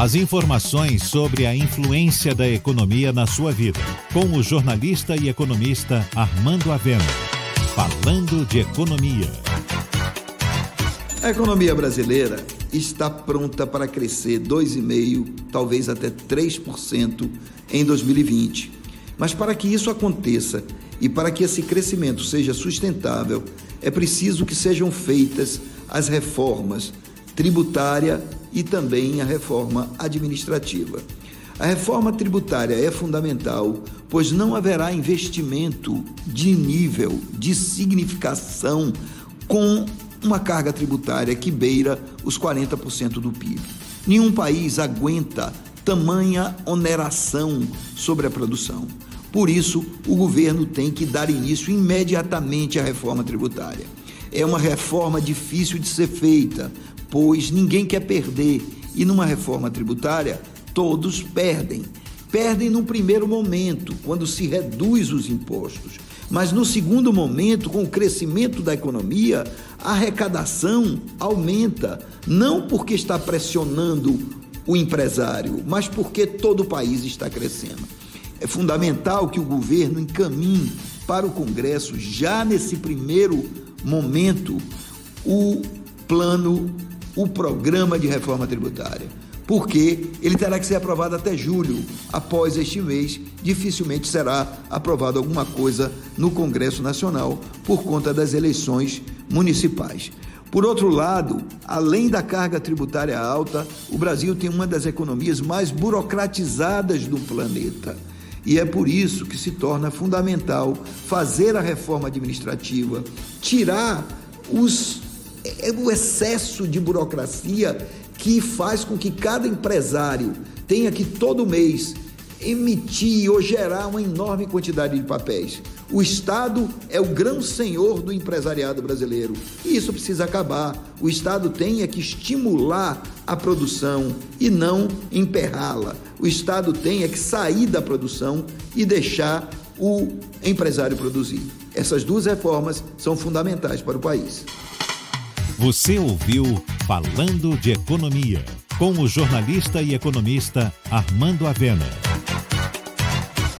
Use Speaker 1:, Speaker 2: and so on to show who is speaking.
Speaker 1: As informações sobre a influência da economia na sua vida, com o jornalista e economista Armando Avena. Falando de economia.
Speaker 2: A economia brasileira está pronta para crescer 2,5%, talvez até 3% em 2020. Mas para que isso aconteça e para que esse crescimento seja sustentável, é preciso que sejam feitas as reformas tributária e também a reforma administrativa. A reforma tributária é fundamental, pois não haverá investimento de nível, de significação com uma carga tributária que beira os 40% do PIB. Nenhum país aguenta tamanha oneração sobre a produção. Por isso, o governo tem que dar início imediatamente à reforma tributária. É uma reforma difícil de ser feita, pois ninguém quer perder e numa reforma tributária todos perdem. Perdem no primeiro momento, quando se reduz os impostos. Mas no segundo momento, com o crescimento da economia, a arrecadação aumenta, não porque está pressionando o empresário, mas porque todo o país está crescendo. É fundamental que o governo encaminhe para o Congresso, já nesse primeiro momento, o plano o programa de reforma tributária, porque ele terá que ser aprovado até julho. Após este mês, dificilmente será aprovado alguma coisa no Congresso Nacional por conta das eleições municipais. Por outro lado, além da carga tributária alta, o Brasil tem uma das economias mais burocratizadas do planeta. E é por isso que se torna fundamental fazer a reforma administrativa, tirar os é o excesso de burocracia que faz com que cada empresário tenha que todo mês emitir ou gerar uma enorme quantidade de papéis. O Estado é o grão senhor do empresariado brasileiro e isso precisa acabar. O Estado tem é que estimular a produção e não emperrá-la. O Estado tem é que sair da produção e deixar o empresário produzir. Essas duas reformas são fundamentais para o país.
Speaker 1: Você ouviu Falando de Economia, com o jornalista e economista Armando Avena.